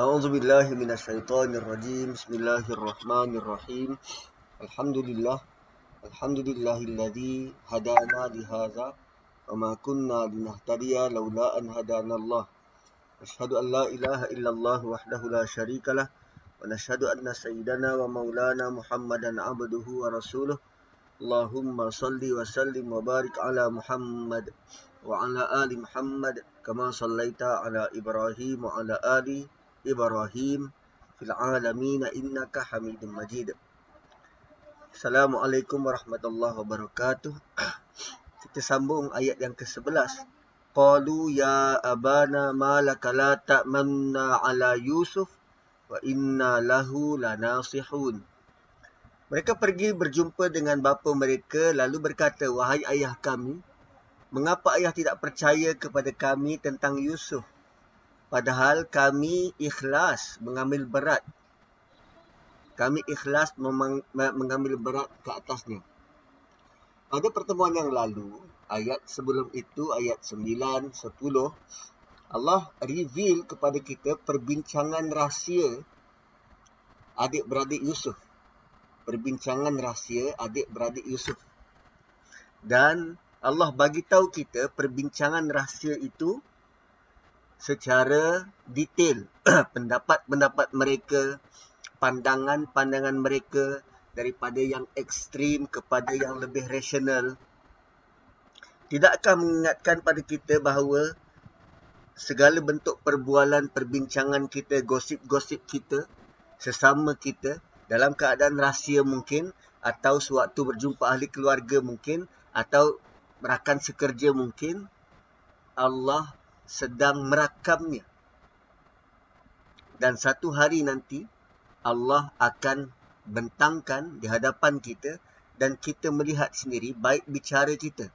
أعوذ بالله من الشيطان الرجيم. بسم الله الرحمن الرحيم. الحمد لله. الحمد لله الذي هدانا لهذا وما كنا لنهتدي لولا أن هدانا الله. أشهد أن لا إله إلا الله وحده لا شريك له ونشهد أن سيدنا ومولانا محمدا عبده ورسوله. اللهم صل وسلم وبارك على محمد وعلى آل محمد كما صليت على إبراهيم وعلى آل Ibrahim fil alamin innaka Hamidum Majid. Assalamualaikum warahmatullahi wabarakatuh. Kita sambung ayat yang ke-11. Qalu ya abana malaka la ta'manna ala Yusuf wa inna lahu lanasihun. Mereka pergi berjumpa dengan bapa mereka lalu berkata, "Wahai ayah kami, mengapa ayah tidak percaya kepada kami tentang Yusuf?" Padahal kami ikhlas mengambil berat. Kami ikhlas mengambil berat ke atasnya. Pada pertemuan yang lalu, ayat sebelum itu, ayat 9, 10, Allah reveal kepada kita perbincangan rahsia adik-beradik Yusuf. Perbincangan rahsia adik-beradik Yusuf. Dan Allah bagi tahu kita perbincangan rahsia itu secara detail. Pendapat-pendapat mereka, pandangan-pandangan mereka, daripada yang ekstrim kepada yang lebih rasional. Tidakkah mengingatkan pada kita bahawa segala bentuk perbualan, perbincangan kita, gosip-gosip kita, sesama kita, dalam keadaan rahsia mungkin, atau sewaktu berjumpa ahli keluarga mungkin, atau rakan sekerja mungkin, Allah sedang merakamnya. Dan satu hari nanti, Allah akan bentangkan di hadapan kita dan kita melihat sendiri baik bicara kita.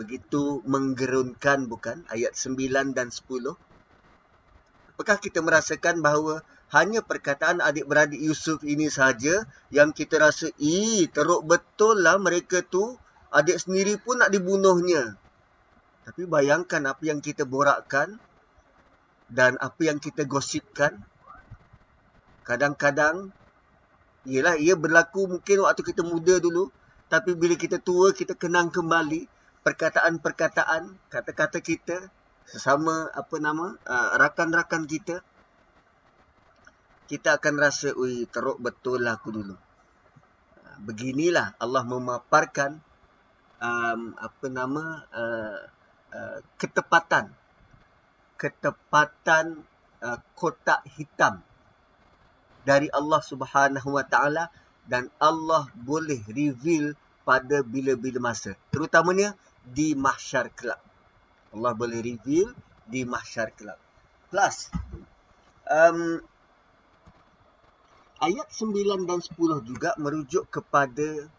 Begitu menggerunkan bukan ayat 9 dan 10. Apakah kita merasakan bahawa hanya perkataan adik-beradik Yusuf ini saja yang kita rasa, ih teruk betul lah mereka tu adik sendiri pun nak dibunuhnya. Tapi bayangkan apa yang kita borakkan dan apa yang kita gosipkan Kadang-kadang Yelah, ia berlaku mungkin waktu kita muda dulu. Tapi bila kita tua, kita kenang kembali perkataan-perkataan, kata-kata kita sesama apa nama rakan-rakan kita. Kita akan rasa, ui teruk betul lah aku dulu. Beginilah Allah memaparkan um, apa nama uh, uh, ketepatan. Ketepatan uh, kotak hitam dari Allah Subhanahu Wa Taala dan Allah boleh reveal pada bila-bila masa. Terutamanya di mahsyar kelak Allah boleh reveal di mahsyar kelak plus um, ayat 9 dan 10 juga merujuk kepada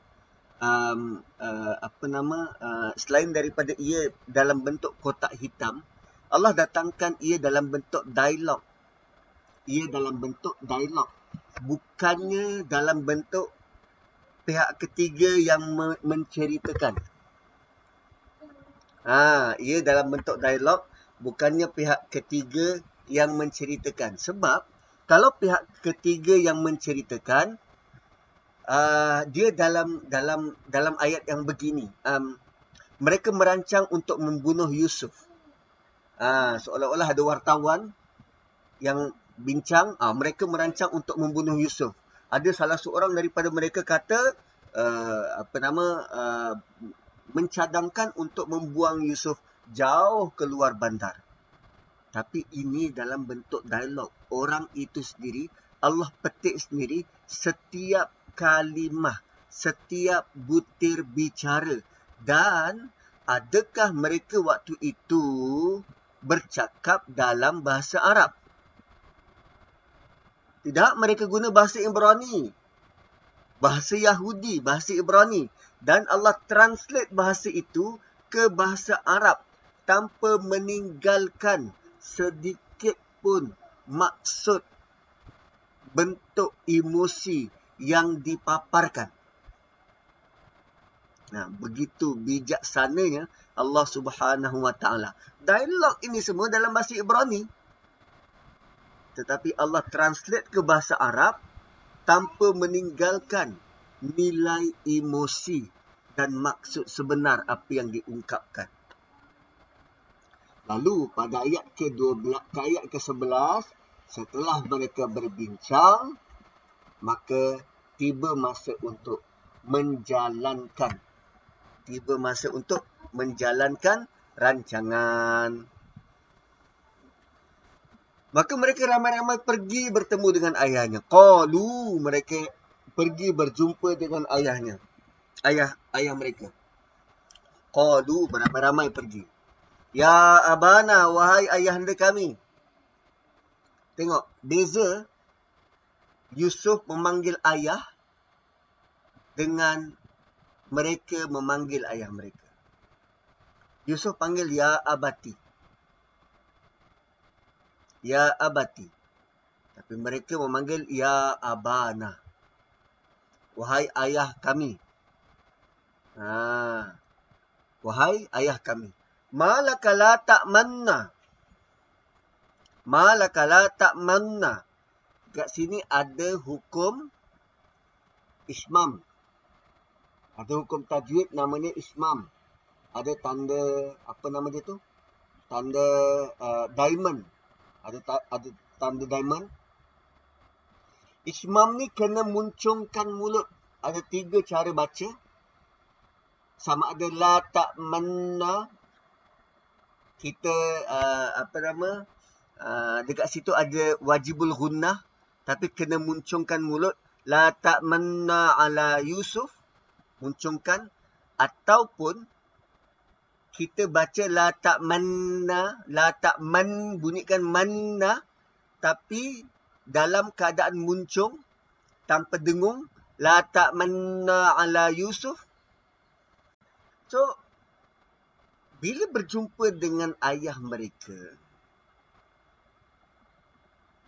um, uh, apa nama uh, selain daripada ia dalam bentuk kotak hitam Allah datangkan ia dalam bentuk dialog. Ia dalam bentuk dialog. Bukannya dalam bentuk pihak ketiga yang menceritakan. Ha ia dalam bentuk dialog bukannya pihak ketiga yang menceritakan. Sebab kalau pihak ketiga yang menceritakan uh, dia dalam dalam dalam ayat yang begini um, mereka merancang untuk membunuh Yusuf uh, seolah-olah ada wartawan yang bincang, uh, mereka merancang untuk membunuh Yusuf. Ada salah seorang daripada mereka kata, uh, apa nama, uh, mencadangkan untuk membuang Yusuf jauh keluar bandar. Tapi ini dalam bentuk dialog. Orang itu sendiri, Allah petik sendiri setiap kalimah, setiap butir bicara. Dan adakah mereka waktu itu bercakap dalam bahasa Arab? Tidak, mereka guna bahasa Ibrani. Bahasa Yahudi, bahasa Ibrani. Dan Allah translate bahasa itu ke bahasa Arab tanpa meninggalkan sedikit pun maksud bentuk emosi yang dipaparkan. Nah, begitu bijaksananya Allah Subhanahu Wa Taala. Dialog ini semua dalam bahasa Ibrani. tetapi Allah translate ke bahasa Arab tanpa meninggalkan nilai emosi dan maksud sebenar apa yang diungkapkan. Lalu pada ayat ke-12 ke ayat ke-11 setelah mereka berbincang maka tiba masa untuk menjalankan tiba masa untuk menjalankan rancangan Maka mereka ramai-ramai pergi bertemu dengan ayahnya. Qalu mereka pergi berjumpa dengan ayahnya. Ayah ayah mereka. Qalu beramai-ramai pergi. Ya abana wahai ayahanda kami. Tengok beza Yusuf memanggil ayah dengan mereka memanggil ayah mereka. Yusuf panggil ya abati ya abati. Tapi mereka memanggil ya abana. Wahai ayah kami. Ha. Wahai ayah kami. Malaka la ta'manna. Malaka la ta'manna. Kat sini ada hukum ismam. Ada hukum tajwid namanya ismam. Ada tanda, apa nama dia tu? Tanda uh, diamond ada ta- ada tanda diamond. Ismam ni kena muncungkan mulut. Ada tiga cara baca. Sama ada la tak mana. Kita uh, apa nama? Uh, dekat situ ada wajibul gunnah. Tapi kena muncungkan mulut. La tak mana ala Yusuf. Muncungkan. Ataupun kita baca la tak manna, la tak man bunyikan manna tapi dalam keadaan muncung tanpa dengung la tak manna ala Yusuf. So bila berjumpa dengan ayah mereka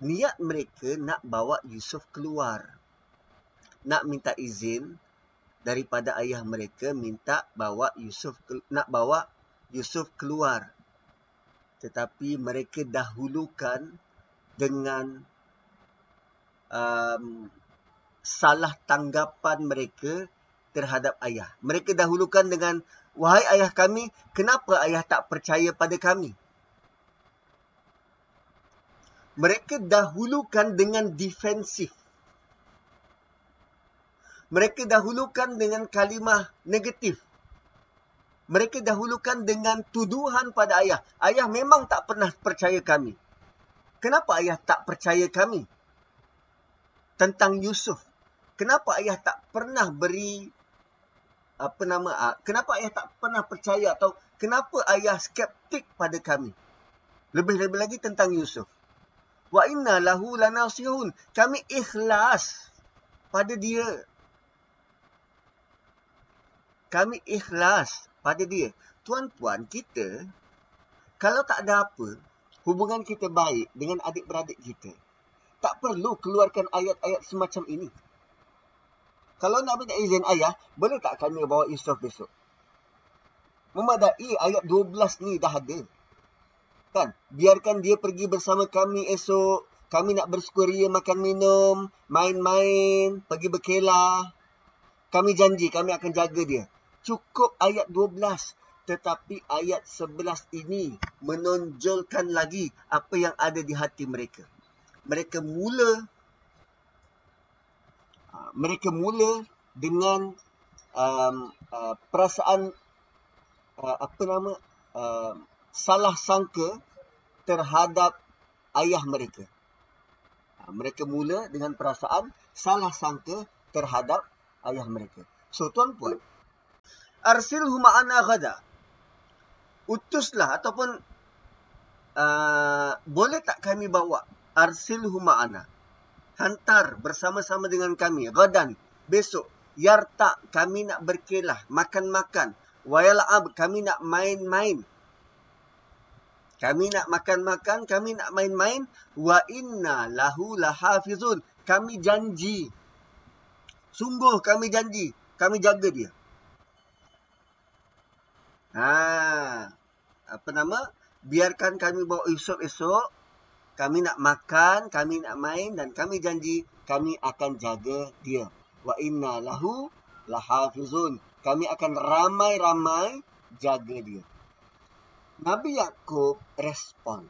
niat mereka nak bawa Yusuf keluar. Nak minta izin daripada ayah mereka minta bawa Yusuf nak bawa Yusuf keluar. Tetapi mereka dahulukan dengan um, salah tanggapan mereka terhadap ayah. Mereka dahulukan dengan, wahai ayah kami, kenapa ayah tak percaya pada kami? Mereka dahulukan dengan defensif. Mereka dahulukan dengan kalimah negatif mereka dahulukan dengan tuduhan pada ayah. Ayah memang tak pernah percaya kami. Kenapa ayah tak percaya kami? Tentang Yusuf. Kenapa ayah tak pernah beri apa nama ah, kenapa ayah tak pernah percaya atau kenapa ayah skeptik pada kami? Lebih-lebih lagi tentang Yusuf. Wa inna lahu lanasihun. Kami ikhlas pada dia. Kami ikhlas pada dia. Tuan-tuan, kita kalau tak ada apa, hubungan kita baik dengan adik-beradik kita, tak perlu keluarkan ayat-ayat semacam ini. Kalau nak minta izin ayah, boleh tak kami bawa Yusuf besok? Memadai ayat 12 ni dah ada. Kan? Biarkan dia pergi bersama kami esok. Kami nak bersukuria makan minum, main-main, pergi berkelah. Kami janji kami akan jaga dia cukup ayat 12 tetapi ayat 11 ini menonjolkan lagi apa yang ada di hati mereka mereka mula ah, mereka mula dengan um, uh, perasaan uh, apa nama uh, salah sangka terhadap ayah mereka. Mereka mula dengan perasaan salah sangka terhadap ayah mereka. So tuan-puan arsilhu ma'ana ghada. Utuslah ataupun uh, boleh tak kami bawa arsilhu ma'ana. Hantar bersama-sama dengan kami. Gadan besok yarta kami nak berkelah makan-makan. Wayal'ab kami nak main-main kami nak makan-makan, kami nak main-main. Wa inna lahu lahafizun. Kami janji. Sungguh kami janji. Kami jaga dia. Ha. Apa nama? Biarkan kami bawa Yusuf esok. kami nak makan, kami nak main dan kami janji kami akan jaga dia. Wa inna lahu lahafizun. Kami akan ramai-ramai jaga dia. Nabi Yakub respon.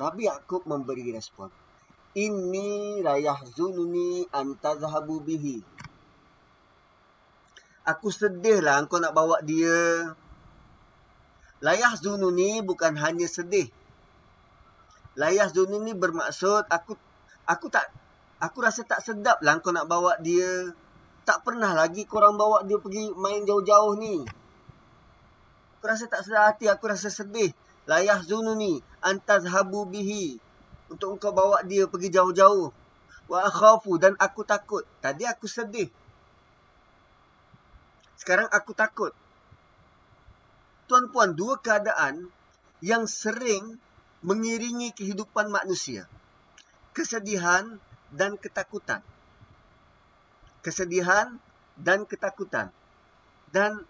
Nabi Yakub memberi respon. Inni la yahzununi an tadhhabu bihi. Aku sedihlah engkau nak bawa dia. La yahzununi bukan hanya sedih. Layah zuni ni bermaksud aku aku tak aku rasa tak sedap lah kau nak bawa dia. Tak pernah lagi korang bawa dia pergi main jauh-jauh ni. Aku rasa tak sedar hati, aku rasa sedih. Layah zunu ni antazhabu bihi. Untuk kau bawa dia pergi jauh-jauh. Wa akhafu dan aku takut. Tadi aku sedih. Sekarang aku takut. Tuan-puan, dua keadaan yang sering mengiringi kehidupan manusia. Kesedihan dan ketakutan. Kesedihan dan ketakutan. Dan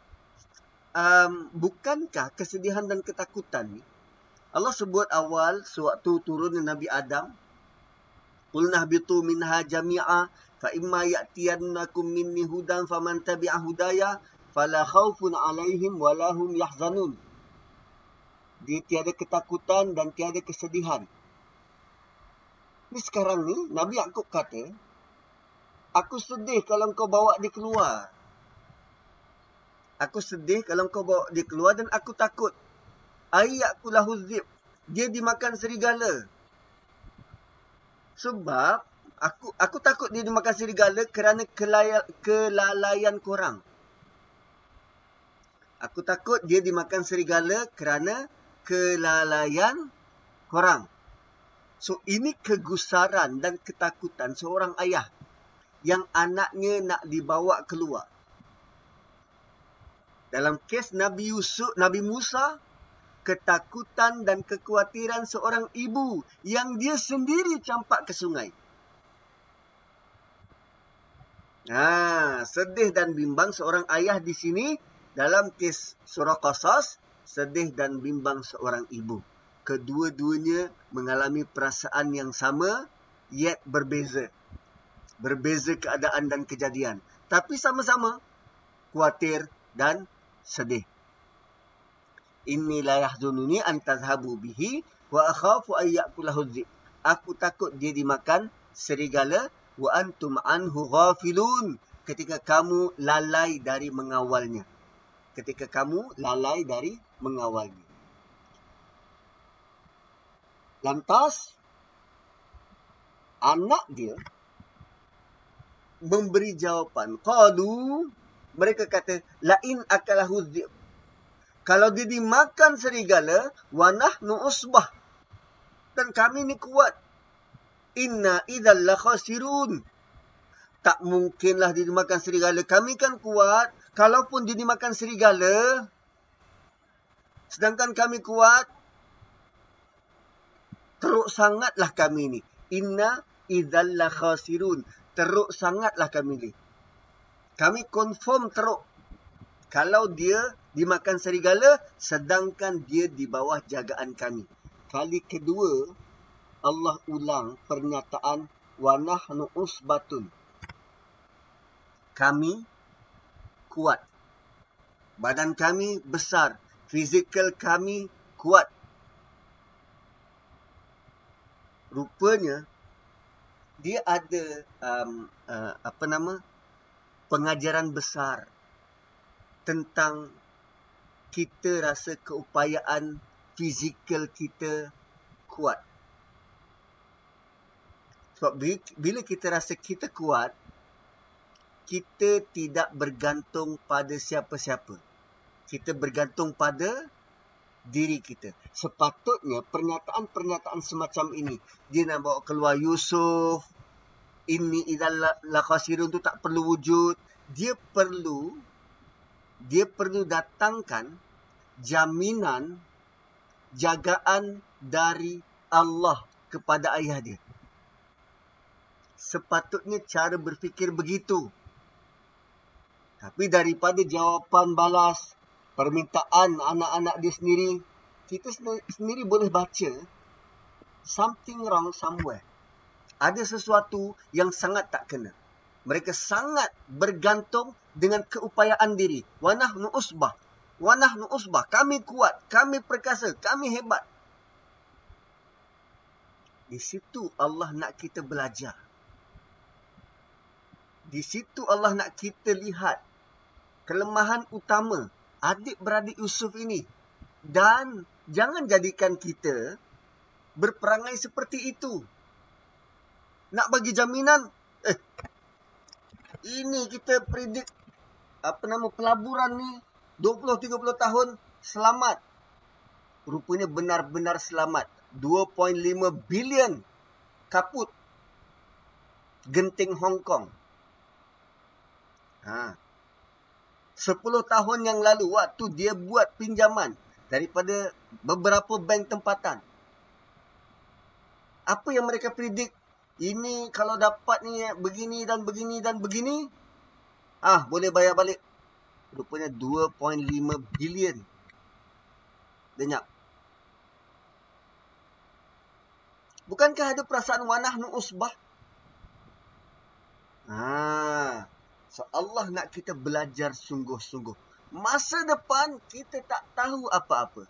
um, bukankah kesedihan dan ketakutan ni Allah sebut awal sewaktu turun Nabi Adam Qulna habitu minha jami'a fa imma ya'tiyannakum minni hudan faman tabi'a hudaya fala khawfun 'alaihim wa lahum yahzanun dia tiada ketakutan dan tiada kesedihan. Ni sekarang ni, Nabi Yaakob kata, Aku sedih kalau kau bawa dia keluar. Aku sedih kalau kau bawa dia keluar dan aku takut. Ayyaku lahuzib. Dia dimakan serigala. Sebab, aku aku takut dia dimakan serigala kerana kelaya, kelalaian korang. Aku takut dia dimakan serigala kerana kelalaian korang. So ini kegusaran dan ketakutan seorang ayah yang anaknya nak dibawa keluar. Dalam kes Nabi Yusuf, Nabi Musa, ketakutan dan kekhawatiran seorang ibu yang dia sendiri campak ke sungai. Nah, sedih dan bimbang seorang ayah di sini dalam kes surah Qasas sedih dan bimbang seorang ibu. Kedua-duanya mengalami perasaan yang sama, yet berbeza. Berbeza keadaan dan kejadian. Tapi sama-sama khawatir dan sedih. Inni la yahzununi an tadhhabu bihi wa akhafu an ya'kulahu dhib. Aku takut dia dimakan serigala wa antum anhu ghafilun ketika kamu lalai dari mengawalnya. Ketika kamu lalai dari mengawalnya. Lantas, anak dia memberi jawapan. Qalu, mereka kata, lain akalahu. Kalau dia dimakan serigala, wanah nu usbah. Dan kami ni kuat. Inna idhal la khasirun. Tak mungkinlah dia dimakan serigala. Kami kan kuat. Kalaupun dia dimakan serigala, Sedangkan kami kuat. Teruk sangatlah kami ni. Inna idhalla khasirun. Teruk sangatlah kami ni. Kami confirm teruk. Kalau dia dimakan serigala, sedangkan dia di bawah jagaan kami. Kali kedua, Allah ulang pernyataan wanahnu usbatun. Kami kuat. Badan kami besar fizikal kami kuat. Rupanya dia ada um, uh, apa nama pengajaran besar tentang kita rasa keupayaan fizikal kita kuat. Sebab bila kita rasa kita kuat, kita tidak bergantung pada siapa-siapa kita bergantung pada diri kita. Sepatutnya pernyataan-pernyataan semacam ini. Dia nak bawa keluar Yusuf. Ini idalah khasirun tu tak perlu wujud. Dia perlu dia perlu datangkan jaminan jagaan dari Allah kepada ayah dia. Sepatutnya cara berfikir begitu. Tapi daripada jawapan balas, permintaan anak-anak dia sendiri, kita sendiri boleh baca something wrong somewhere. Ada sesuatu yang sangat tak kena. Mereka sangat bergantung dengan keupayaan diri. Wanah nu usbah. Wanah nu usbah. Kami kuat. Kami perkasa. Kami hebat. Di situ Allah nak kita belajar. Di situ Allah nak kita lihat kelemahan utama adik-beradik Yusuf ini. Dan jangan jadikan kita berperangai seperti itu. Nak bagi jaminan, eh, ini kita predik apa nama pelaburan ni 20-30 tahun selamat. Rupanya benar-benar selamat. 2.5 bilion kaput genting Hong Kong. Ha. 10 tahun yang lalu waktu dia buat pinjaman daripada beberapa bank tempatan. Apa yang mereka predik? Ini kalau dapat ni begini dan begini dan begini, ah boleh bayar balik. Rupanya 2.5 bilion. Denyak. Bukankah ada perasaan wanah nu usbah? Ah, so Allah nak kita belajar sungguh-sungguh masa depan kita tak tahu apa-apa.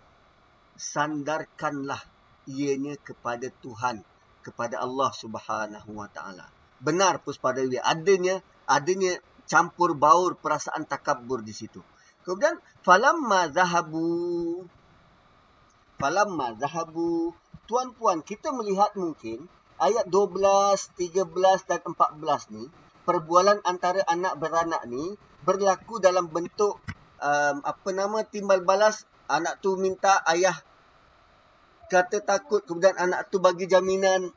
Sandarkanlah ianya kepada Tuhan, kepada Allah Subhanahu Wa Taala. Benar Puspadawi, adanya adanya campur baur perasaan takabur di situ. Kemudian falamma zahabu falamma zahabu tuan-puan kita melihat mungkin ayat 12, 13 dan 14 ni perbualan antara anak beranak ni berlaku dalam bentuk um, apa nama timbal balas anak tu minta ayah kata takut kemudian anak tu bagi jaminan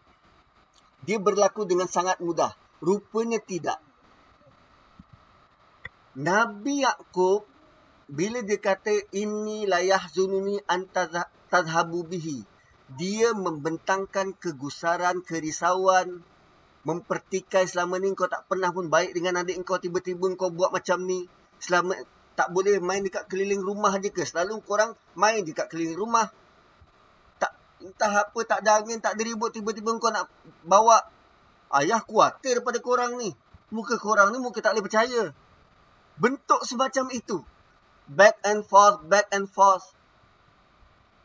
dia berlaku dengan sangat mudah rupanya tidak Nabi Yakub bila dia kata ini layah zununi antazhabu bihi dia membentangkan kegusaran kerisauan mempertikai selama ni kau tak pernah pun baik dengan adik kau tiba-tiba kau buat macam ni selama tak boleh main dekat keliling rumah je ke? Selalu korang main dekat keliling rumah. Entah apa, tak ada angin, tak ada ribut. Tiba-tiba kau nak bawa ayah kuatir daripada korang ni. Muka korang ni muka tak boleh percaya. Bentuk semacam itu. Back and forth, back and forth.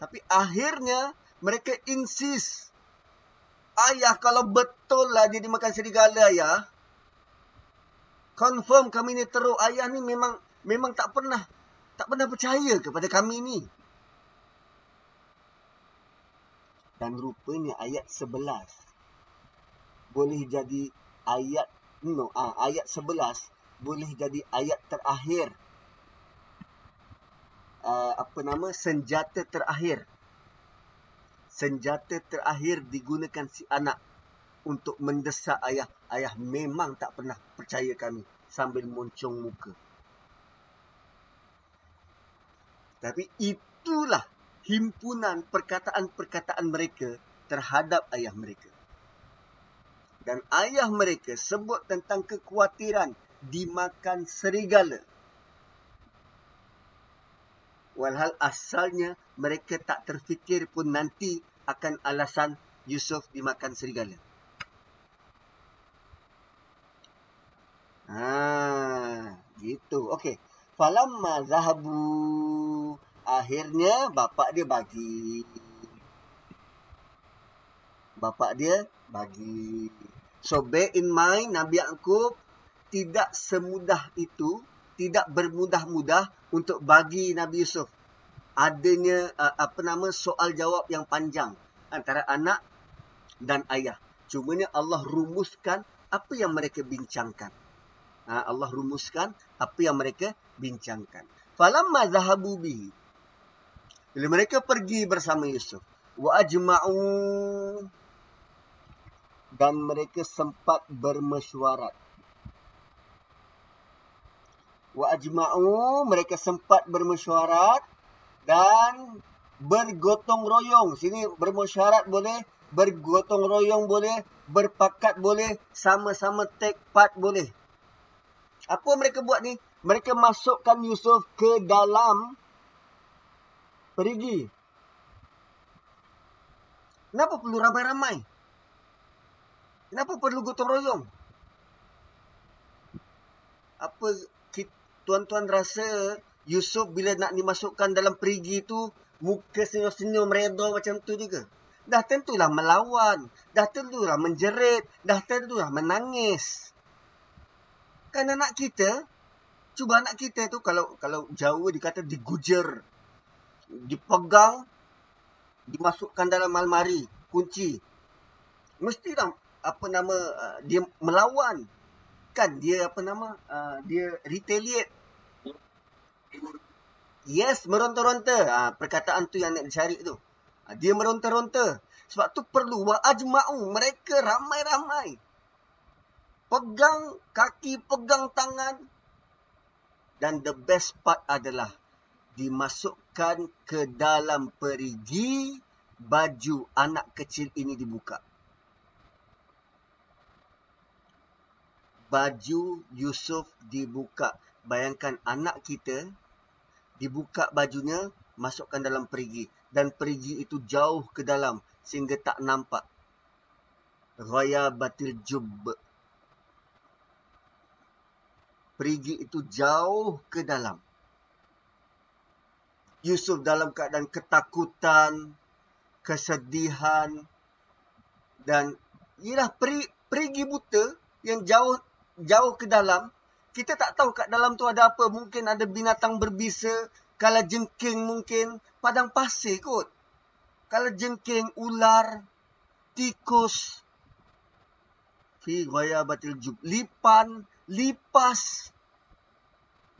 Tapi akhirnya mereka insist. Ayah kalau betul lah dia dimakan serigala ayah. Confirm kami ni teruk. Ayah ni memang memang tak pernah tak pernah percaya kepada kami ni. Dan rupanya ayat 11 boleh jadi ayat no ah ayat 11 boleh jadi ayat terakhir. Uh, apa nama senjata terakhir. Senjata terakhir digunakan si anak untuk mendesak ayah. Ayah memang tak pernah percaya kami sambil moncong muka. Tapi itulah himpunan perkataan-perkataan mereka terhadap ayah mereka. Dan ayah mereka sebut tentang kekhawatiran dimakan serigala. Walhal asalnya mereka tak terfikir pun nanti akan alasan Yusuf dimakan serigala. Ha, gitu. Okey. Falamma zahabu akhirnya bapak dia bagi bapak dia bagi so bear in mind Nabi Yaakob tidak semudah itu tidak bermudah-mudah untuk bagi Nabi Yusuf adanya uh, apa nama soal jawab yang panjang antara anak dan ayah cumanya Allah rumuskan apa yang mereka bincangkan ha, Allah rumuskan apa yang mereka bincangkan. Falamma zahabu bihi. Bila mereka pergi bersama Yusuf, wa ajma'u dan mereka sempat bermesyuarat. Wa ajma'u mereka sempat bermesyuarat dan bergotong royong. Sini bermesyuarat boleh, bergotong royong boleh, berpakat boleh, sama-sama take part boleh. Apa mereka buat ni? Mereka masukkan Yusuf ke dalam perigi. Kenapa perlu ramai-ramai? Kenapa perlu gotong royong? Apa tuan-tuan rasa Yusuf bila nak dimasukkan dalam perigi tu muka senyum-senyum redha macam tu juga? Dah tentulah melawan, dah tentulah menjerit, dah tentulah menangis. Kan anak kita, cuba anak kita tu kalau kalau jauh dikata digujer, dipegang, dimasukkan dalam almari, kunci. Mesti dah apa nama uh, dia melawan. Kan dia apa nama uh, dia retaliate. Yes, meronta-ronta. Uh, perkataan tu yang nak dicari tu. Uh, dia meronta-ronta. Sebab tu perlu wa ajma'u mereka ramai-ramai. Pegang kaki, pegang tangan. Dan the best part adalah dimasukkan ke dalam perigi baju anak kecil ini dibuka. Baju Yusuf dibuka. Bayangkan anak kita dibuka bajunya, masukkan dalam perigi. Dan perigi itu jauh ke dalam sehingga tak nampak. Raya batil jub. Perigi itu jauh ke dalam. Yusuf dalam keadaan ketakutan, kesedihan dan ialah peri, perigi buta yang jauh jauh ke dalam. Kita tak tahu kat dalam tu ada apa. Mungkin ada binatang berbisa kalau jengking mungkin. Padang pasir kot. Kalau jengking ular tikus. Fi ghaya batil jub. Lipan lipas.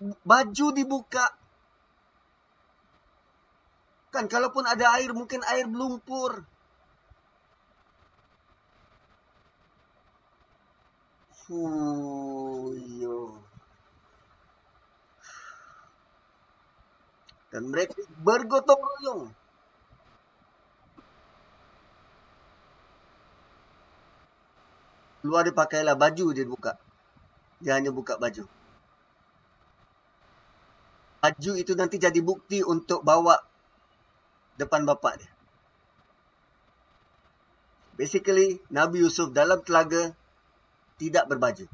Baju dibuka Kan kalaupun ada air mungkin air melumpur. Fuyo. Dan mereka bergotong royong. Keluar dia pakailah baju dia buka. Dia hanya buka baju. Baju itu nanti jadi bukti untuk bawa depan bapa dia. Basically, Nabi Yusuf dalam telaga tidak berbaju.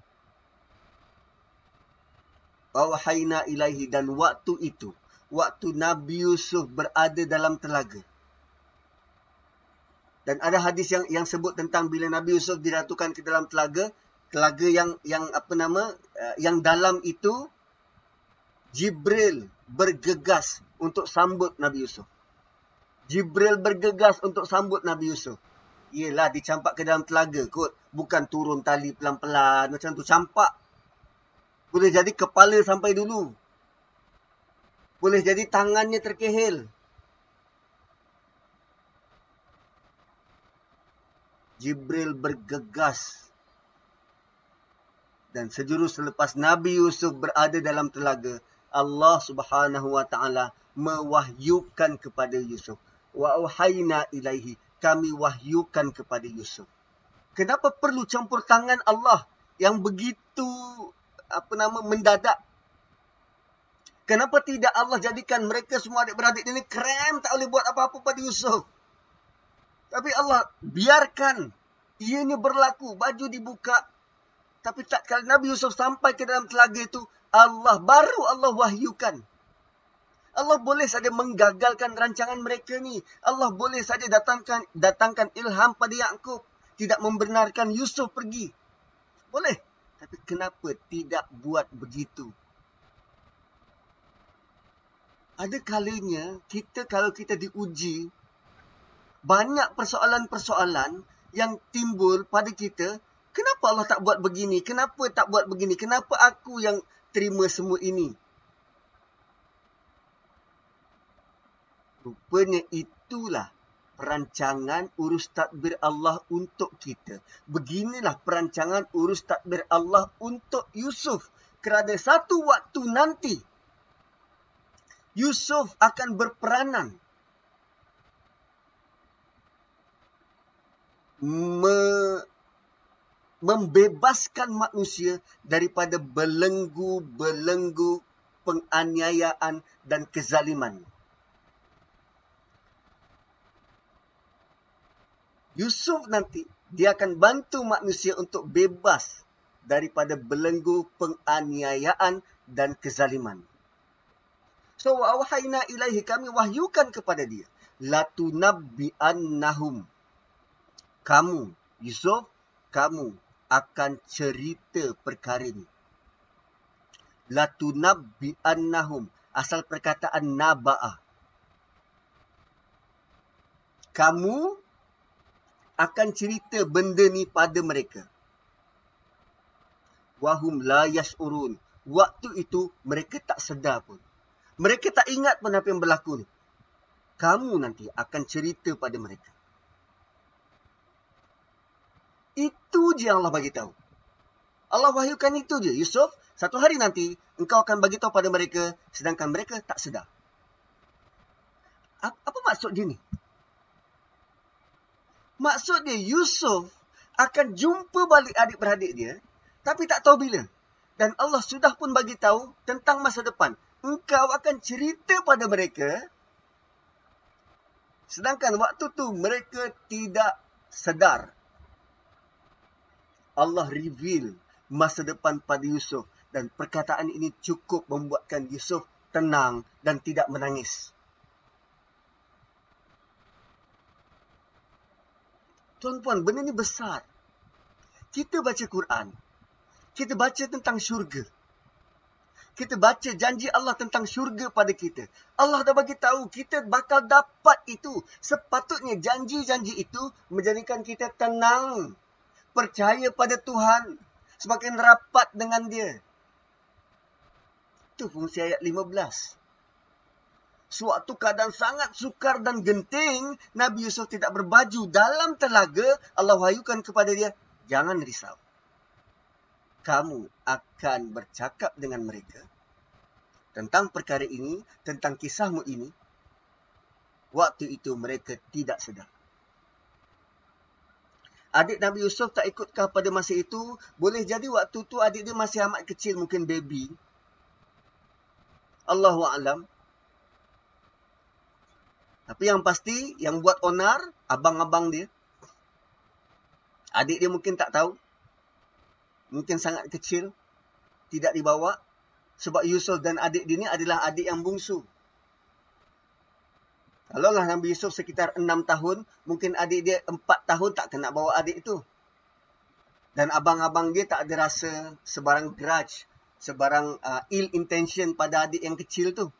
Wahayna ilaihi dan waktu itu, waktu Nabi Yusuf berada dalam telaga. Dan ada hadis yang yang sebut tentang bila Nabi Yusuf diratukan ke dalam telaga, telaga yang yang apa nama, uh, yang dalam itu Jibril bergegas untuk sambut Nabi Yusuf. Jibril bergegas untuk sambut Nabi Yusuf. Yelah, dicampak ke dalam telaga kot. Bukan turun tali pelan-pelan macam tu. Campak. Boleh jadi kepala sampai dulu. Boleh jadi tangannya terkehil. Jibril bergegas. Dan sejurus selepas Nabi Yusuf berada dalam telaga, Allah subhanahu wa ta'ala mewahyukan kepada Yusuf wa auhayna ilaihi kami wahyukan kepada Yusuf. Kenapa perlu campur tangan Allah yang begitu apa nama mendadak? Kenapa tidak Allah jadikan mereka semua adik-beradik ini krem tak boleh buat apa-apa pada Yusuf? Tapi Allah biarkan ianya berlaku, baju dibuka. Tapi tak kali Nabi Yusuf sampai ke dalam telaga itu, Allah baru Allah wahyukan Allah boleh saja menggagalkan rancangan mereka ni. Allah boleh saja datangkan datangkan ilham pada Yakub, tidak membenarkan Yusuf pergi. Boleh. Tapi kenapa tidak buat begitu? Ada kalanya kita kalau kita diuji banyak persoalan-persoalan yang timbul pada kita, kenapa Allah tak buat begini? Kenapa tak buat begini? Kenapa aku yang terima semua ini? Rupanya itulah perancangan urus takbir Allah untuk kita. Beginilah perancangan urus takbir Allah untuk Yusuf. Kerana satu waktu nanti, Yusuf akan berperanan me- membebaskan manusia daripada belenggu-belenggu penganiayaan dan kezaliman. Yusuf nanti dia akan bantu manusia untuk bebas daripada belenggu penganiayaan dan kezaliman. So wahayna ilaihi kami wahyukan kepada dia. Latunabbi'annahum. Kamu Yusuf kamu akan cerita perkara ini. Latunabbi'annahum. Asal perkataan naba'a kamu akan cerita benda ni pada mereka. Wahum la yash'urun. Waktu itu mereka tak sedar pun. Mereka tak ingat pun apa yang berlaku ni. Kamu nanti akan cerita pada mereka. Itu je yang Allah bagi tahu. Allah wahyukan itu je. Yusuf, satu hari nanti engkau akan bagi tahu pada mereka sedangkan mereka tak sedar. Apa maksud dia ni? Maksud dia Yusuf akan jumpa balik adik-beradik dia tapi tak tahu bila. Dan Allah sudah pun bagi tahu tentang masa depan. Engkau akan cerita pada mereka sedangkan waktu tu mereka tidak sedar. Allah reveal masa depan pada Yusuf dan perkataan ini cukup membuatkan Yusuf tenang dan tidak menangis. Tuan-puan, benda ni besar. Kita baca Quran. Kita baca tentang syurga. Kita baca janji Allah tentang syurga pada kita. Allah dah bagi tahu kita bakal dapat itu. Sepatutnya janji-janji itu menjadikan kita tenang. Percaya pada Tuhan. Semakin rapat dengan dia. Itu fungsi ayat 15 suatu keadaan sangat sukar dan genting, Nabi Yusuf tidak berbaju dalam telaga, Allah wahyukan kepada dia, jangan risau. Kamu akan bercakap dengan mereka tentang perkara ini, tentang kisahmu ini. Waktu itu mereka tidak sedar. Adik Nabi Yusuf tak ikutkah pada masa itu? Boleh jadi waktu itu adik dia masih amat kecil, mungkin baby. Allahu a'lam. Tapi yang pasti, yang buat onar, abang-abang dia. Adik dia mungkin tak tahu. Mungkin sangat kecil. Tidak dibawa. Sebab Yusuf dan adik dia ni adalah adik yang bungsu. Kalau lah Nabi Yusuf sekitar enam tahun, mungkin adik dia empat tahun tak kena bawa adik itu. Dan abang-abang dia tak ada rasa sebarang grudge, sebarang uh, ill intention pada adik yang kecil tu.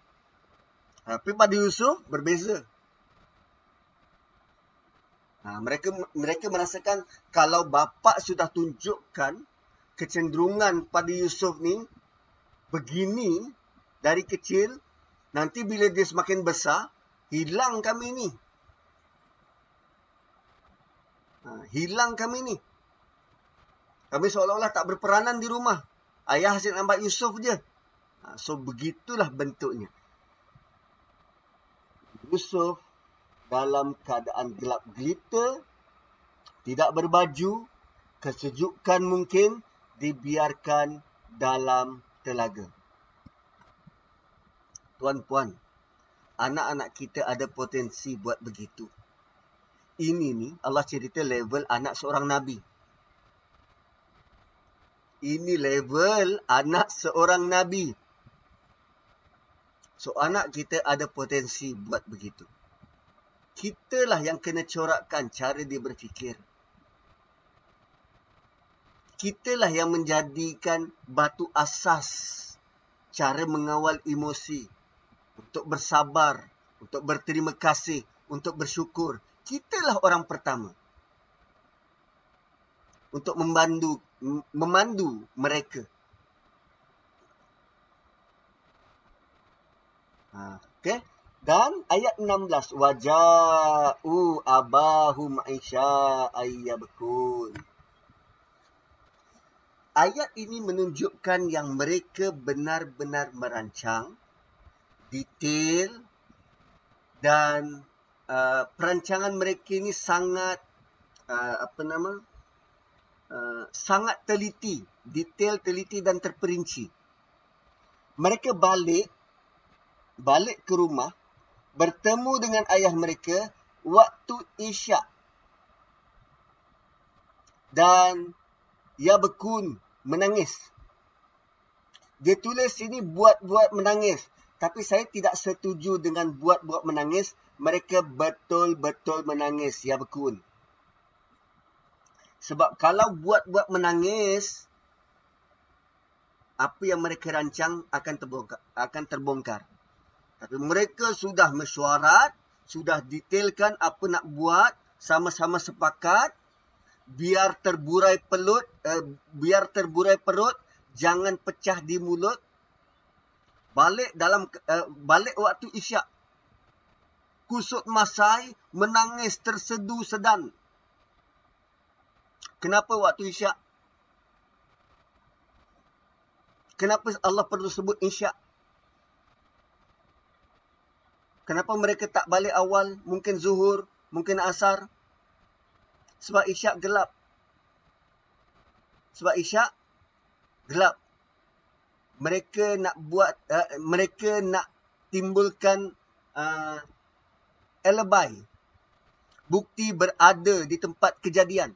Tapi pada Yusuf, berbeza. Ha, mereka mereka merasakan kalau bapa sudah tunjukkan kecenderungan pada Yusuf ni begini dari kecil nanti bila dia semakin besar hilang kami ni. Ha, hilang kami ni. Kami seolah-olah tak berperanan di rumah. Ayah asyik nampak Yusuf je. Ha, so begitulah bentuknya. Yusuf dalam keadaan gelap gelita, tidak berbaju, kesejukan mungkin dibiarkan dalam telaga. Tuan-puan, anak-anak kita ada potensi buat begitu. Ini ni Allah cerita level anak seorang nabi. Ini level anak seorang nabi. So anak kita ada potensi buat begitu kitalah yang kena corakkan cara dia berfikir. Kitalah yang menjadikan batu asas cara mengawal emosi untuk bersabar, untuk berterima kasih, untuk bersyukur. Kitalah orang pertama untuk membantu memandu mereka. Ha, okay? Dan ayat 16 waja'u abahum aisha ayyabkun. Ayat ini menunjukkan yang mereka benar-benar merancang detail dan uh, perancangan mereka ini sangat uh, apa nama uh, sangat teliti, detail teliti dan terperinci. Mereka balik balik ke rumah bertemu dengan ayah mereka waktu isyak. dan ya bekun menangis. Dia tulis sini buat-buat menangis. Tapi saya tidak setuju dengan buat-buat menangis. Mereka betul-betul menangis ya bekun. Sebab kalau buat-buat menangis, apa yang mereka rancang akan terbongkar. Akan terbongkar. Tapi mereka sudah mesyuarat, sudah detailkan apa nak buat, sama-sama sepakat, biar terburai pelut, uh, biar terburai perut, jangan pecah di mulut. Balik dalam uh, balik waktu isyak. Kusut masai menangis tersedu sedan. Kenapa waktu isyak? Kenapa Allah perlu sebut isyak? Kenapa mereka tak balik awal? Mungkin zuhur, mungkin asar. Sebab isyak gelap. Sebab isyak gelap. Mereka nak buat, uh, mereka nak timbulkan uh, alibi. Bukti berada di tempat kejadian.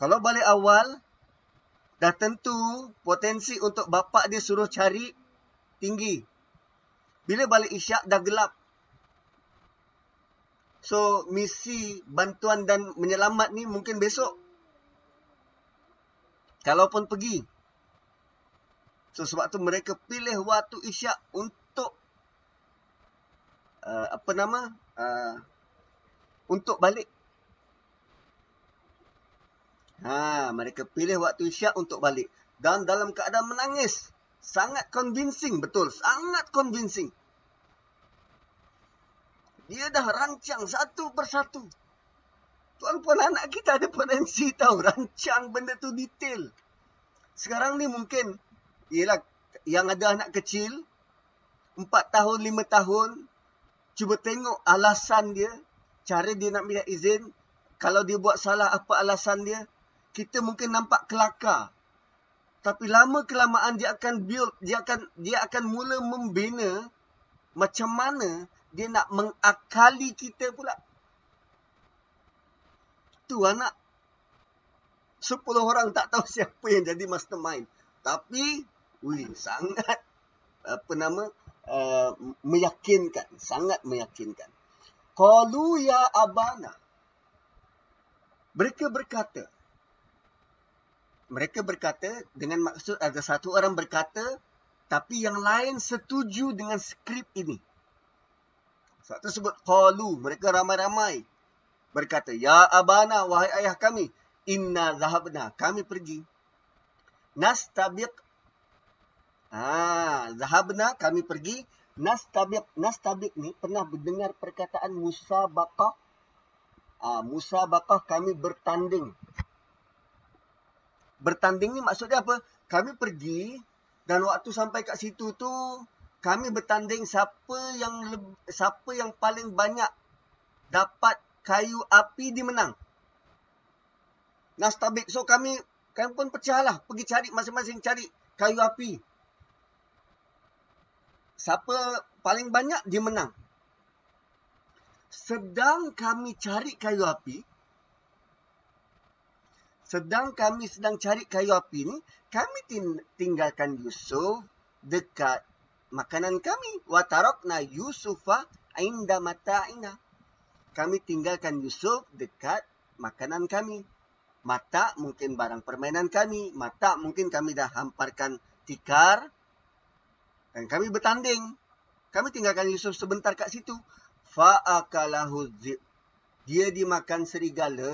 Kalau balik awal, dah tentu potensi untuk bapak dia suruh cari tinggi. Bila balik isyak dah gelap. So misi bantuan dan menyelamat ni mungkin besok. Kalaupun pergi. So sebab tu mereka pilih waktu isyak untuk uh, apa nama? Uh, untuk balik. Ha, mereka pilih waktu isyak untuk balik. Dan dalam keadaan menangis. Sangat convincing, betul. Sangat convincing. Dia dah rancang satu persatu. Tuan-puan anak kita ada potensi tahu rancang benda tu detail. Sekarang ni mungkin ialah yang ada anak kecil empat tahun, lima tahun cuba tengok alasan dia, cara dia nak minta izin, kalau dia buat salah apa alasan dia, kita mungkin nampak kelakar. Tapi lama kelamaan dia akan build, dia akan dia akan mula membina macam mana dia nak mengakali kita pula. Tu anak. Sepuluh orang tak tahu siapa yang jadi mastermind. Tapi, wih, sangat, apa nama, uh, meyakinkan. Sangat meyakinkan. Qalu ya abana. Mereka berkata, mereka berkata dengan maksud ada satu orang berkata tapi yang lain setuju dengan skrip ini. Sebab tu sebut qalu, mereka ramai-ramai berkata, "Ya abana, wahai ayah kami, inna zahabna, kami pergi. Nastabiq Ah, zahabna kami pergi. Nastabiq, nastabiq ni pernah mendengar perkataan Musa Bakah? Ah, Musa Bakah kami bertanding. Bertanding ni maksudnya apa? Kami pergi dan waktu sampai kat situ tu kami bertanding siapa yang siapa yang paling banyak dapat kayu api dimenang. Nastabik. So kami kami pun pecahlah pergi cari masing-masing cari kayu api. Siapa paling banyak dia menang. Sedang kami cari kayu api, sedang kami sedang cari kayu api ni, kami tinggalkan Yusuf dekat makanan kami. Wa tarakna Yusufa inda mata'ina. Kami tinggalkan Yusuf dekat makanan kami. Mata mungkin barang permainan kami. Mata mungkin kami dah hamparkan tikar. Dan kami bertanding. Kami tinggalkan Yusuf sebentar kat situ. Fa'akalahu zib. Dia dimakan serigala.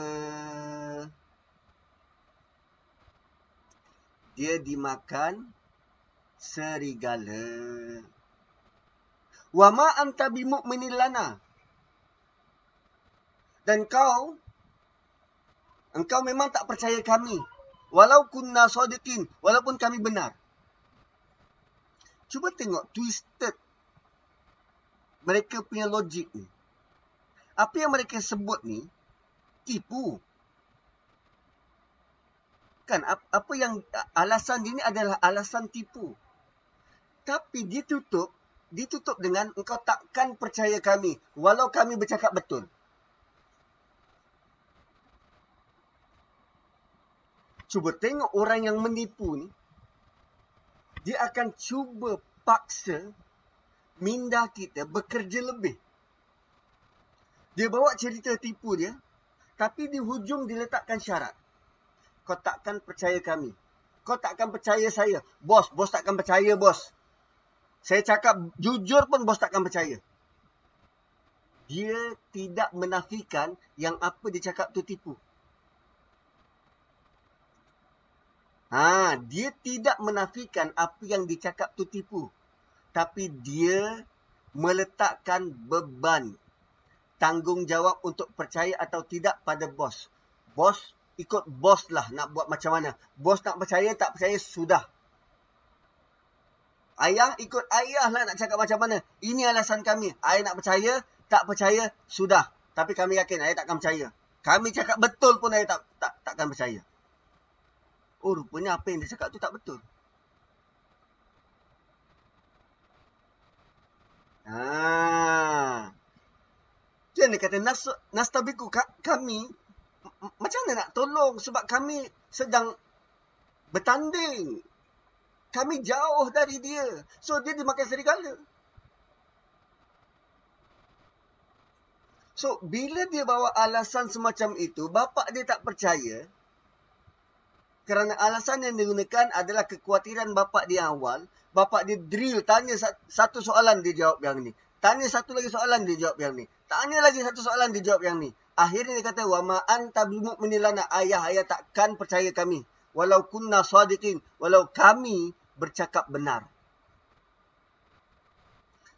Dia dimakan serigala. Wa ma anta bimu'minin lana. Dan kau engkau memang tak percaya kami walau kunna sadiqin walaupun kami benar. Cuba tengok twisted mereka punya logik ni. Apa yang mereka sebut ni tipu. Kan apa yang alasan dia ni adalah alasan tipu. Tapi ditutup, ditutup dengan engkau takkan percaya kami walau kami bercakap betul. Cuba tengok orang yang menipu ni. Dia akan cuba paksa minda kita bekerja lebih. Dia bawa cerita tipu dia. Tapi di hujung diletakkan syarat. Kau takkan percaya kami. Kau takkan percaya saya. Bos, bos takkan percaya bos. Saya cakap jujur pun bos takkan percaya. Dia tidak menafikan yang apa dia cakap tu tipu. Ha, dia tidak menafikan apa yang dicakap tu tipu. Tapi dia meletakkan beban tanggungjawab untuk percaya atau tidak pada bos. Bos ikut bos lah nak buat macam mana. Bos nak percaya tak percaya sudah. Ayah ikut ayah lah nak cakap macam mana. Ini alasan kami. Ayah nak percaya, tak percaya, sudah. Tapi kami yakin ayah takkan percaya. Kami cakap betul pun ayah tak, tak, takkan percaya. Oh rupanya apa yang dia cakap tu tak betul. Ah. Dia ni kata nas nastabiku kami macam mana nak tolong sebab kami sedang bertanding. Kami jauh dari dia. So dia dimakan serigala. So bila dia bawa alasan semacam itu, bapa dia tak percaya, kerana alasan yang digunakan adalah kekhawatiran bapa dia awal. Bapa dia drill, tanya satu soalan dia jawab yang ni. Tanya satu lagi soalan dia jawab yang ni. Tanya lagi satu soalan dia jawab yang ni. Akhirnya dia kata, wa ma anta menilana ayah ayah takkan percaya kami. Walau kunna sadiqin, walau kami bercakap benar.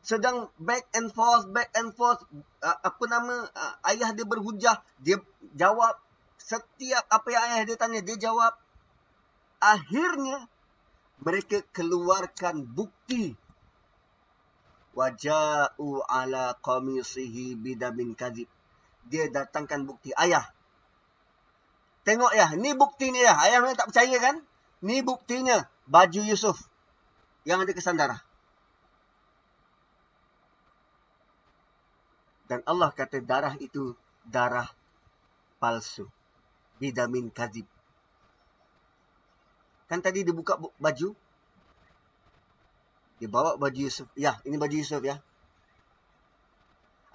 Sedang back and forth, back and forth, apa nama, ayah dia berhujah, dia jawab setiap apa yang ayah dia tanya, dia jawab. Akhirnya mereka keluarkan bukti. Waja'u ala qamisihi bidamin kadhib. Dia datangkan bukti. Ayah tengok ya ni bukti ni ya. Ayah memang tak percaya kan? Ni buktinya baju Yusuf yang ada kesan darah dan Allah kata darah itu darah palsu bidamin kadhib Kan tadi dia buka baju. Dia bawa baju Yusuf. Ya, ini baju Yusuf ya.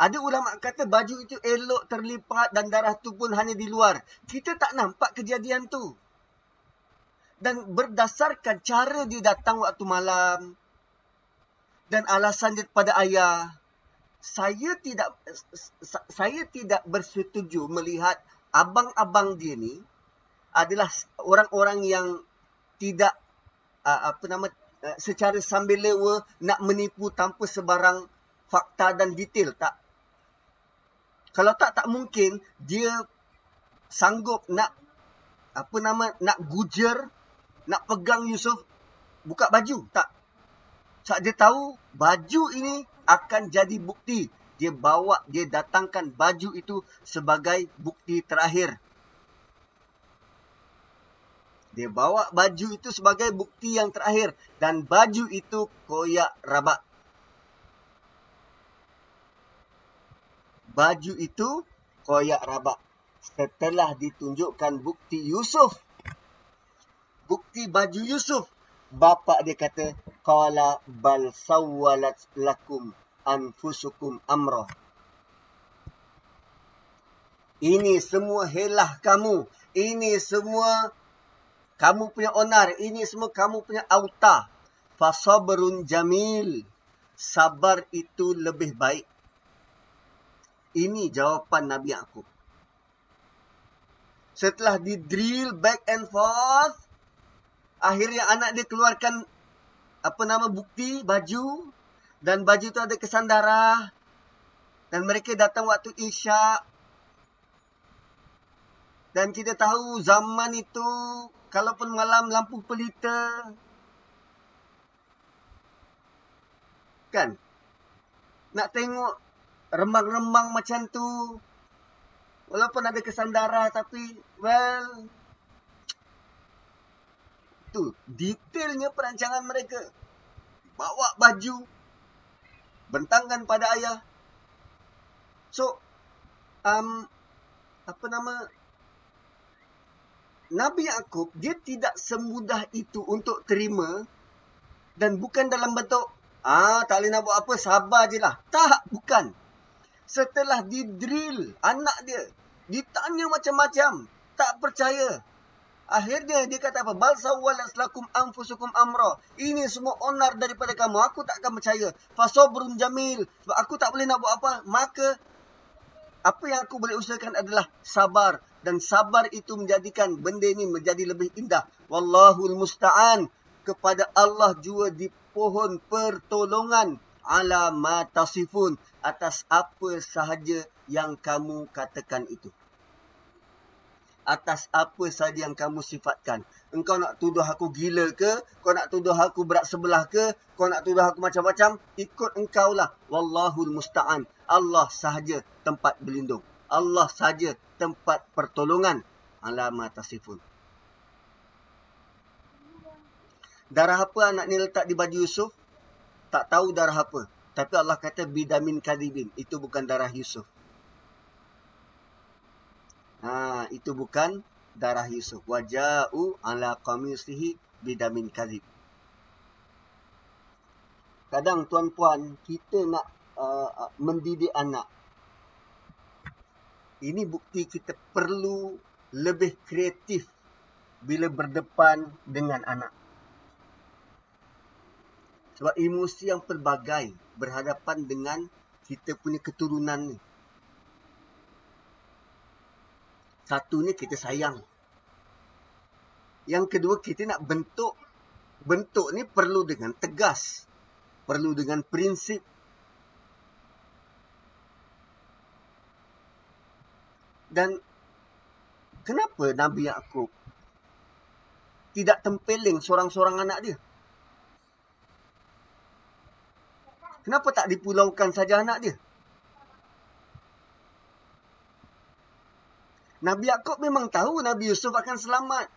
Ada ulama kata baju itu elok terlipat dan darah tu pun hanya di luar. Kita tak nampak kejadian tu. Dan berdasarkan cara dia datang waktu malam dan alasan dia kepada ayah, saya tidak saya tidak bersetuju melihat abang-abang dia ni adalah orang-orang yang tidak uh, apa nama uh, secara sambil lewa nak menipu tanpa sebarang fakta dan detail tak? Kalau tak tak mungkin dia sanggup nak apa nama nak gujer nak pegang Yusuf buka baju tak sebab dia tahu baju ini akan jadi bukti dia bawa dia datangkan baju itu sebagai bukti terakhir dia bawa baju itu sebagai bukti yang terakhir. Dan baju itu koyak rabak. Baju itu koyak rabak. Setelah ditunjukkan bukti Yusuf. Bukti baju Yusuf. Bapa dia kata. Qala bal sawwalat lakum anfusukum amrah. Ini semua helah kamu. Ini semua kamu punya onar, ini semua kamu punya auta. Fasabrun jamil. Sabar itu lebih baik. Ini jawapan Nabi aku. Setelah di drill back and forth, akhirnya anak dia keluarkan apa nama bukti baju. Dan baju tu ada kesan darah dan mereka datang waktu isyak. Dan kita tahu zaman itu kalaupun malam lampu pelita kan? Nak tengok rembang-rembang macam tu. Walaupun ada kesan darah tapi well tu detailnya perancangan mereka bawa baju bentangkan pada ayah so um apa nama Nabi Yaakob dia tidak semudah itu untuk terima dan bukan dalam bentuk ah tak boleh nak buat apa sabar je lah. Tak, bukan. Setelah di drill anak dia, ditanya macam-macam, tak percaya. Akhirnya dia kata apa? Bal sawwalat lakum anfusukum amra. Ini semua onar daripada kamu. Aku tak akan percaya. Fasabrun jamil. Sebab aku tak boleh nak buat apa. Maka apa yang aku boleh usahakan adalah sabar dan sabar itu menjadikan benda ini menjadi lebih indah. Wallahul musta'an. Kepada Allah jua di pohon pertolongan ala ma tasifun atas apa sahaja yang kamu katakan itu atas apa saja yang kamu sifatkan. Engkau nak tuduh aku gila ke? Kau nak tuduh aku berat sebelah ke? Kau nak tuduh aku macam-macam? Ikut engkau lah. Wallahul musta'an. Allah sahaja tempat berlindung. Allah sahaja tempat pertolongan. Alama tasifun. Darah apa anak ni letak di baju Yusuf? Tak tahu darah apa. Tapi Allah kata bidamin kadibin. Itu bukan darah Yusuf. Ha, itu bukan darah Yusuf. Waja'u ala qamisihi bidamin kadhib. Kadang tuan-puan kita nak uh, mendidik anak. Ini bukti kita perlu lebih kreatif bila berdepan dengan anak. Sebab emosi yang pelbagai berhadapan dengan kita punya keturunan ni. Satu ni kita sayang. Yang kedua kita nak bentuk. Bentuk ni perlu dengan tegas. Perlu dengan prinsip. Dan kenapa Nabi Yaakob tidak tempeling seorang-seorang anak dia? Kenapa tak dipulaukan saja anak dia? Nabi Yaakob memang tahu Nabi Yusuf akan selamat.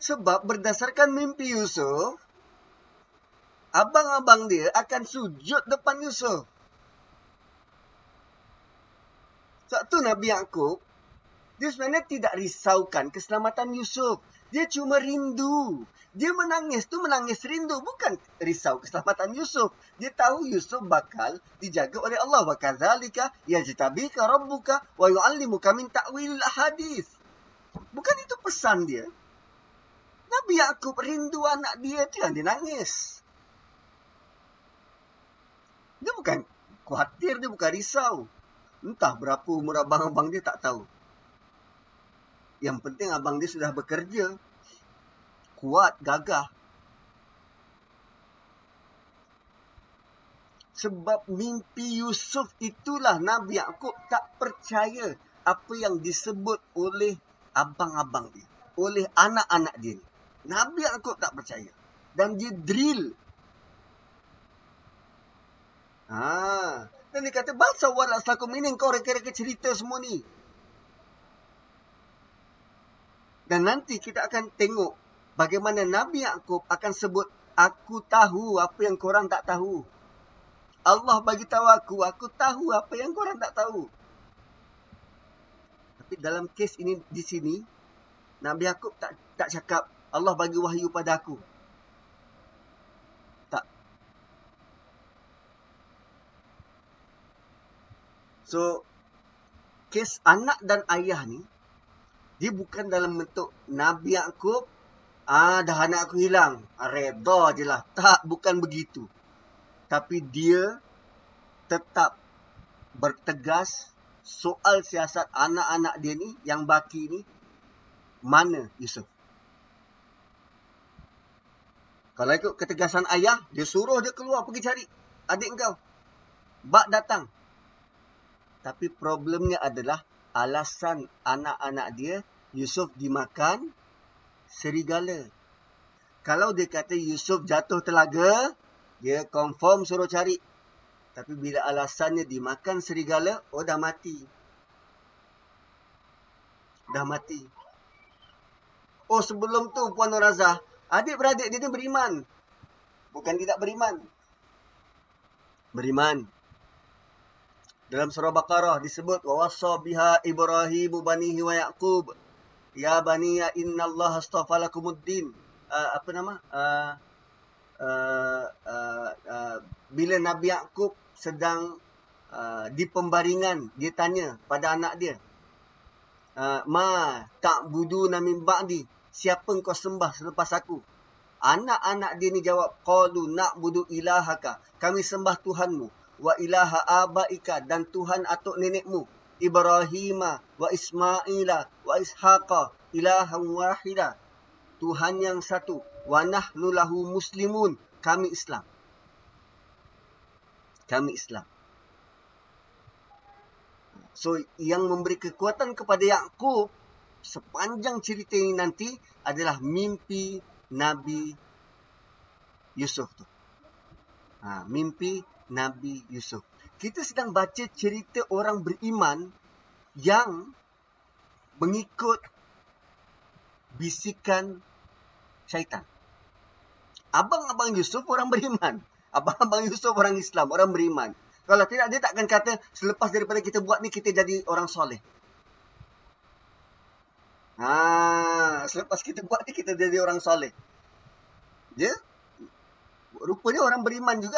Sebab berdasarkan mimpi Yusuf, abang-abang dia akan sujud depan Yusuf. Sebab tu Nabi Yaakob, dia sebenarnya tidak risaukan keselamatan Yusuf. Dia cuma rindu. Dia menangis tu menangis rindu. Bukan risau keselamatan Yusuf. Dia tahu Yusuf bakal dijaga oleh Allah. Wa kadzalika yajtabika rabbuka wa yu'allimuka min ta'wil hadis. Bukan itu pesan dia. Nabi Yaakob rindu anak dia tu yang dia nangis. Dia bukan khawatir, dia bukan risau. Entah berapa umur abang-abang dia tak tahu. Yang penting abang dia sudah bekerja kuat, gagah. Sebab mimpi Yusuf itulah Nabi Yaakob tak percaya apa yang disebut oleh abang-abang dia. Oleh anak-anak dia. Nabi Yaakob tak percaya. Dan dia drill. Ha. Dan dia kata, Bangsa walat selakum ini kau reka-reka cerita semua ni. Dan nanti kita akan tengok bagaimana Nabi Yaakob akan sebut aku tahu apa yang korang tak tahu. Allah bagi tahu aku, aku tahu apa yang korang tak tahu. Tapi dalam kes ini di sini Nabi Yaakob tak tak cakap Allah bagi wahyu pada aku. Tak. So kes anak dan ayah ni dia bukan dalam bentuk Nabi Yaakob Ah, dah anak aku hilang. Ah, reda je lah. Tak, bukan begitu. Tapi dia tetap bertegas soal siasat anak-anak dia ni, yang baki ni, mana Yusuf? Kalau ikut ketegasan ayah, dia suruh dia keluar pergi cari adik kau. Bak datang. Tapi problemnya adalah alasan anak-anak dia, Yusuf dimakan, serigala. Kalau dia kata Yusuf jatuh telaga, dia confirm suruh cari. Tapi bila alasannya dimakan serigala, oh dah mati. Dah mati. Oh sebelum tu Puan Nur Razah, adik-beradik dia ni beriman. Bukan tidak beriman. Beriman. Dalam surah Baqarah disebut wa wasa biha Ibrahim banihi wa Yaqub Ya bani ya inna Allah astafa lakumuddin. Uh, apa nama? Uh, uh, uh, uh, bila Nabi Yaakob sedang uh, di pembaringan, dia tanya pada anak dia. Uh, Ma tak budu namin ba'di. Siapa kau sembah selepas aku? Anak-anak dia ni jawab. Qalu nak budu ilahaka. Kami sembah Tuhanmu. Wa ilaha abaika. Dan Tuhan atuk nenekmu. Ibrahim wa Ismaila wa Ishaqa ilahan wahida. Tuhan yang satu. Wa nahnu lahu muslimun. Kami Islam. Kami Islam. So yang memberi kekuatan kepada Yakub sepanjang cerita ini nanti adalah mimpi Nabi Yusuf tu. Ha, mimpi Nabi Yusuf kita sedang baca cerita orang beriman yang mengikut bisikan syaitan. Abang-abang Yusuf orang beriman. Abang-abang Yusuf orang Islam, orang beriman. Kalau tidak, dia takkan kata selepas daripada kita buat ni, kita jadi orang soleh. Ha, selepas kita buat ni, kita jadi orang soleh. Dia, rupanya orang beriman juga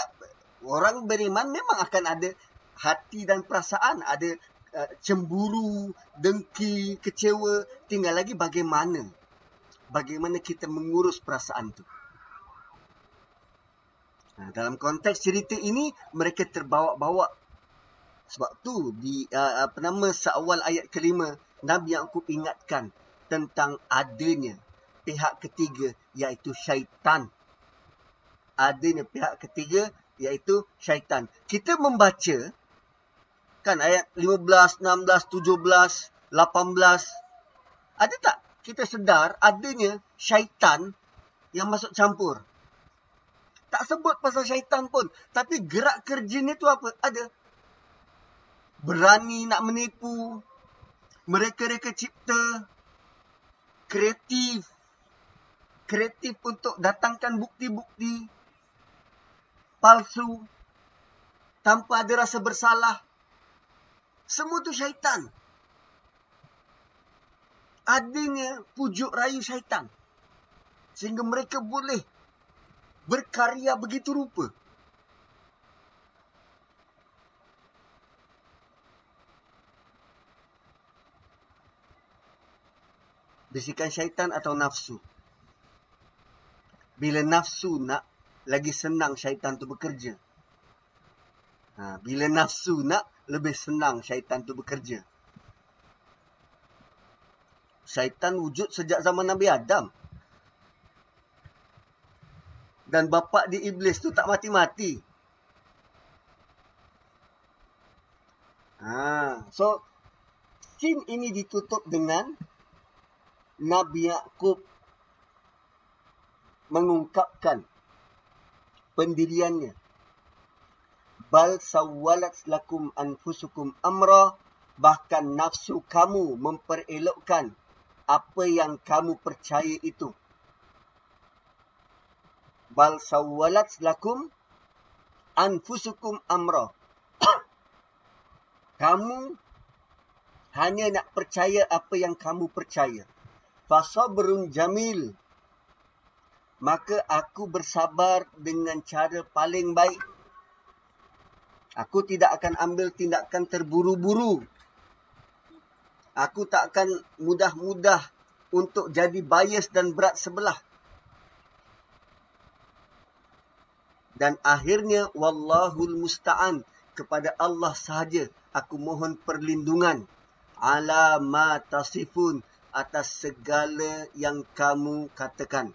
orang beriman memang akan ada hati dan perasaan, ada uh, cemburu, dengki, kecewa, tinggal lagi bagaimana bagaimana kita mengurus perasaan itu. Nah, dalam konteks cerita ini mereka terbawa-bawa sebab tu di uh, apa nama seawal ayat kelima Nabi Yaqub ingatkan tentang adanya pihak ketiga iaitu syaitan. Adanya pihak ketiga iaitu syaitan. Kita membaca kan ayat 15, 16, 17, 18. Ada tak kita sedar adanya syaitan yang masuk campur? Tak sebut pasal syaitan pun. Tapi gerak kerjanya tu apa? Ada. Berani nak menipu. Mereka-reka cipta. Kreatif. Kreatif untuk datangkan bukti-bukti palsu, tanpa ada rasa bersalah. Semua tu syaitan. Adanya pujuk rayu syaitan. Sehingga mereka boleh berkarya begitu rupa. Bisikan syaitan atau nafsu. Bila nafsu nak lagi senang syaitan tu bekerja. Ha, bila nafsu nak, lebih senang syaitan tu bekerja. Syaitan wujud sejak zaman Nabi Adam. Dan bapa di iblis tu tak mati-mati. Ha, so, scene ini ditutup dengan Nabi Yaakob mengungkapkan pendiriannya. Bal sawwalat lakum anfusukum amra bahkan nafsu kamu memperelokkan apa yang kamu percaya itu. Bal sawwalat lakum anfusukum amra. kamu hanya nak percaya apa yang kamu percaya. Fasabrun jamil maka aku bersabar dengan cara paling baik. Aku tidak akan ambil tindakan terburu-buru. Aku tak akan mudah-mudah untuk jadi bias dan berat sebelah. Dan akhirnya wallahul musta'an kepada Allah sahaja aku mohon perlindungan ala ma tasifun atas segala yang kamu katakan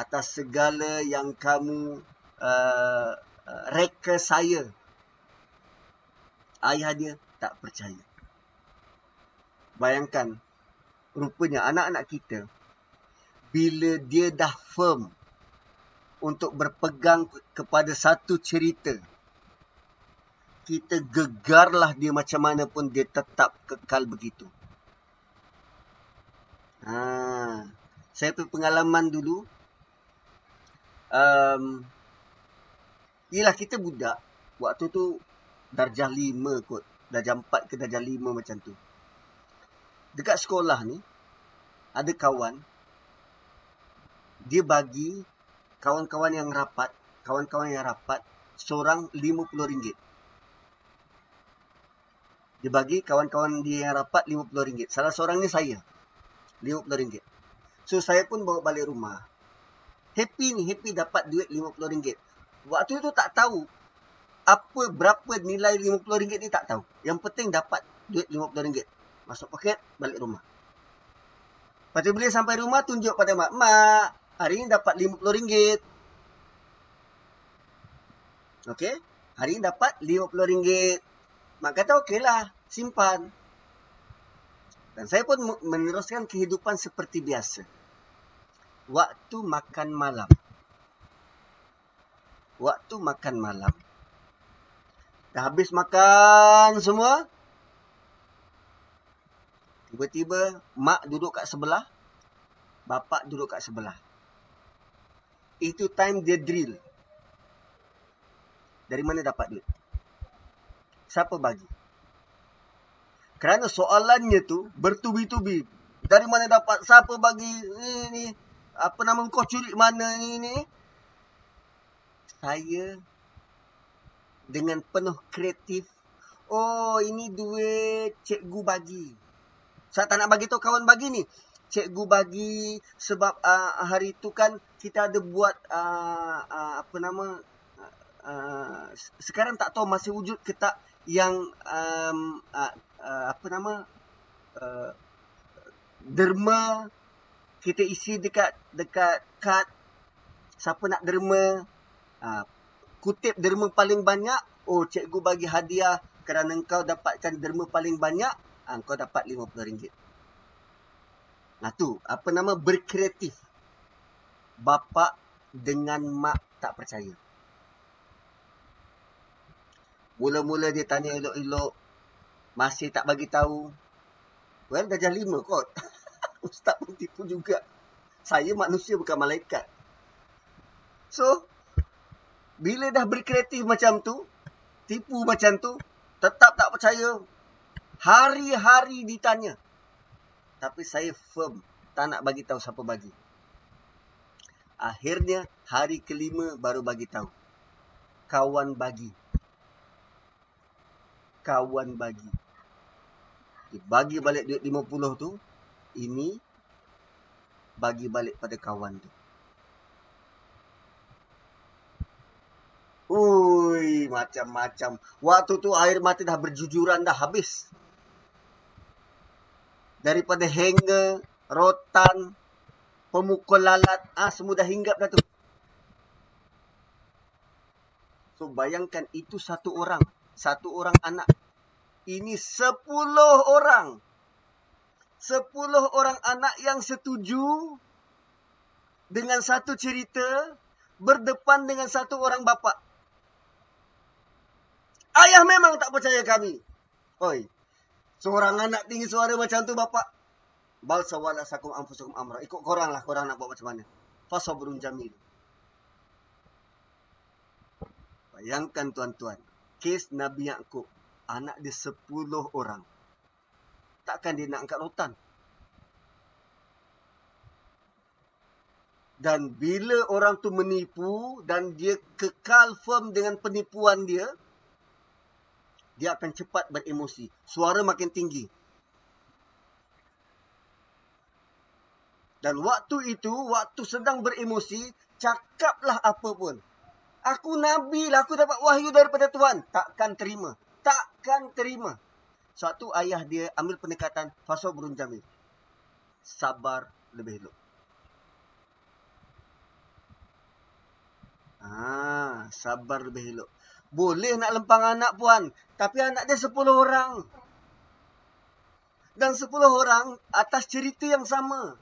atas segala yang kamu uh, reka saya. Ayah dia tak percaya. Bayangkan, rupanya anak-anak kita, bila dia dah firm untuk berpegang kepada satu cerita, kita gegarlah dia macam mana pun dia tetap kekal begitu. Ha, saya pengalaman dulu, um, Yelah kita budak Waktu tu Darjah lima kot Darjah empat ke darjah lima macam tu Dekat sekolah ni ada kawan dia bagi kawan-kawan yang rapat, kawan-kawan yang rapat seorang RM50. Dia bagi kawan-kawan dia yang rapat RM50. Salah seorang ni saya. RM50. So saya pun bawa balik rumah. Happy ni, happy dapat duit RM50. Waktu itu tak tahu apa berapa nilai RM50 ni tak tahu. Yang penting dapat duit RM50. Masuk poket, balik rumah. Lepas tu bila sampai rumah, tunjuk pada mak. Mak, hari ni dapat RM50. Okey? Hari ni dapat RM50. Mak kata okeylah, simpan. Dan saya pun meneruskan kehidupan seperti biasa. Waktu makan malam. Waktu makan malam. Dah habis makan semua. Tiba-tiba mak duduk kat sebelah. Bapak duduk kat sebelah. Itu time dia drill. Dari mana dapat duit? siapa bagi? Kerana soalannya tu bertubi-tubi. Dari mana dapat siapa bagi ni ni apa nama kau curi mana ni ni? Saya dengan penuh kreatif. Oh, ini duit cikgu bagi. Saya tak nak bagi tahu kawan bagi ni. Cikgu bagi sebab uh, hari tu kan kita ada buat uh, uh, apa nama uh, sekarang tak tahu masih wujud ke tak yang um, uh, uh, apa nama uh, derma kita isi dekat dekat kad siapa nak derma uh, kutip derma paling banyak oh cikgu bagi hadiah kerana engkau dapatkan derma paling banyak uh, engkau dapat RM50 nah tu apa nama berkreatif bapa dengan mak tak percaya Mula-mula dia tanya elok-elok. Masih tak bagi tahu. Well, dah jam lima kot. Ustaz pun tipu juga. Saya manusia bukan malaikat. So, bila dah berkreatif macam tu, tipu macam tu, tetap tak percaya. Hari-hari ditanya. Tapi saya firm. Tak nak bagi tahu siapa bagi. Akhirnya, hari kelima baru bagi tahu. Kawan bagi kawan bagi. Bagi balik duit 50 tu, ini bagi balik pada kawan tu. Ui, macam-macam. Waktu tu air mata dah berjujuran dah habis. Daripada hanger, rotan, pemukul lalat, ah semua dah hinggap dah tu. So bayangkan itu satu orang satu orang anak. Ini sepuluh orang. Sepuluh orang anak yang setuju dengan satu cerita berdepan dengan satu orang bapa. Ayah memang tak percaya kami. Oi. Seorang anak tinggi suara macam tu bapa. Bal sawala sakum anfusukum amra. Ikut korang lah korang nak buat macam mana. Fasabrun jamil. Bayangkan tuan-tuan kes Nabi Yaakob, anak dia sepuluh orang. Takkan dia nak angkat rotan? Dan bila orang tu menipu dan dia kekal firm dengan penipuan dia, dia akan cepat beremosi. Suara makin tinggi. Dan waktu itu, waktu sedang beremosi, cakaplah apa pun. Aku Nabi lah. Aku dapat wahyu daripada Tuhan. Takkan terima. Takkan terima. Suatu ayah dia ambil pendekatan fasal burun jamil. Sabar lebih elok. Ah, sabar lebih elok. Boleh nak lempang anak puan. Tapi anak dia sepuluh orang. Dan sepuluh orang atas cerita yang sama.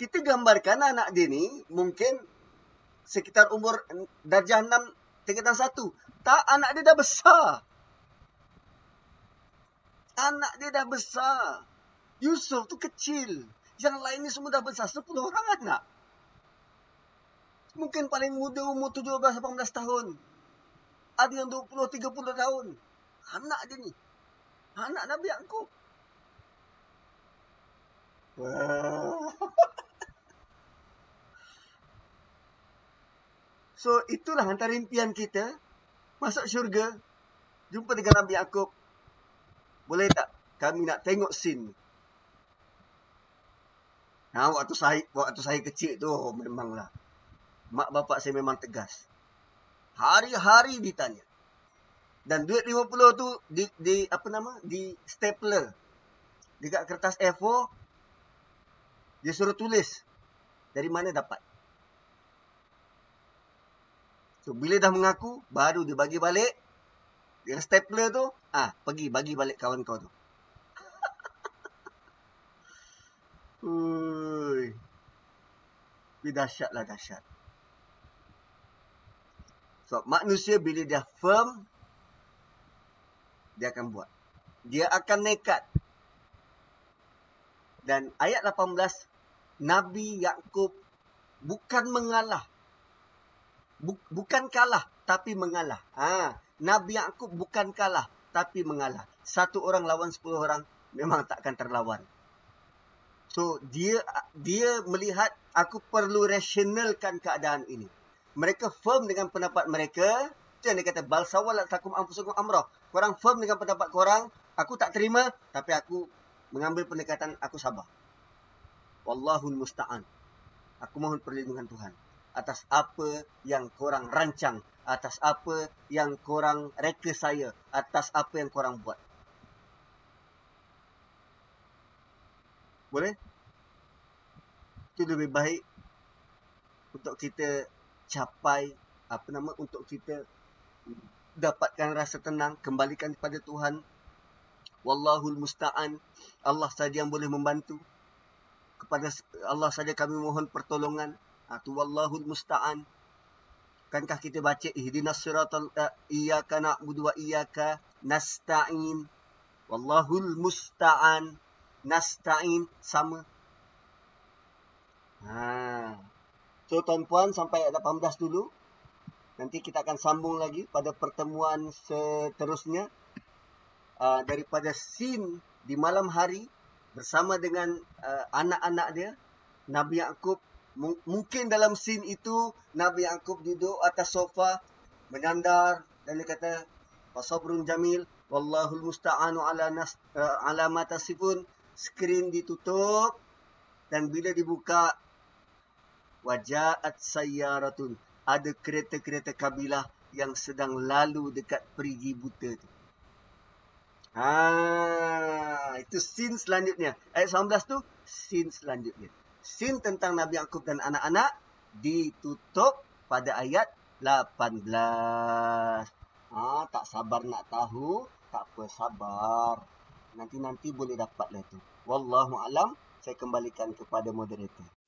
kita gambarkan anak dia ni mungkin sekitar umur darjah 6 tingkatan 1. Tak, anak dia dah besar. Anak dia dah besar. Yusuf tu kecil. Yang lain ni semua dah besar. 10 orang anak. Mungkin paling muda umur 17-18 tahun. Ada yang 20-30 tahun. Anak dia ni. Anak Nabi Yaakob. so itulah antara impian kita masuk syurga jumpa dengan Nabi Yaakob. Boleh tak kami nak tengok scene Nah, waktu saya waktu saya kecil tu oh, memanglah mak bapak saya memang tegas. Hari-hari ditanya. Dan duit 50 tu di di apa nama? Di stapler. Dekat kertas A4 dia suruh tulis dari mana dapat. So bila dah mengaku baru dia bagi balik dengan stapler tu, ah pergi bagi balik kawan kau tu. Ui. Tapi dahsyatlah dahsyat. So, manusia bila dia firm, dia akan buat. Dia akan nekat. Dan ayat 18, Nabi Yakub bukan mengalah. Bukan kalah, tapi mengalah. Ha, Nabi Yakub bukan kalah, tapi mengalah. Satu orang lawan sepuluh orang, memang takkan terlawan. So dia dia melihat aku perlu rasionalkan keadaan ini. Mereka firm dengan pendapat mereka. Itu yang dia kata bal sawalat takum anfusukum amrah. Korang firm dengan pendapat korang, aku tak terima tapi aku mengambil pendekatan aku sabar. Wallahul musta'an. Aku mohon perlindungan Tuhan atas apa yang korang rancang, atas apa yang korang reka saya, atas apa yang korang buat. Boleh? Itu lebih baik untuk kita capai apa nama untuk kita dapatkan rasa tenang kembalikan kepada Tuhan wallahul musta'an Allah saja yang boleh membantu kepada Allah saja kami mohon pertolongan atau ha, wallahul musta'an kankah kita baca ihdinas siratal uh, iyyaka na'budu wa iyyaka nasta'in wallahul musta'an nasta'in sama. Ha. So tuan-puan sampai ayat 18 dulu. Nanti kita akan sambung lagi pada pertemuan seterusnya. Uh, daripada scene di malam hari bersama dengan uh, anak-anak dia. Nabi Yaakob. M- mungkin dalam scene itu Nabi Yaakob duduk atas sofa. Menyandar dan dia kata. Pasabrun jamil. Wallahul musta'anu ala, nas, uh, ala matasifun skrin ditutup dan bila dibuka wajaat sayyaratun ada kereta-kereta kabilah yang sedang lalu dekat perigi buta tu. Ha, itu scene selanjutnya. Ayat 19 tu scene selanjutnya. Scene tentang Nabi Yaakob dan anak-anak ditutup pada ayat 18. Ha, tak sabar nak tahu, tak apa sabar nanti-nanti boleh dapat lah tu. Wallahu alam, saya kembalikan kepada moderator.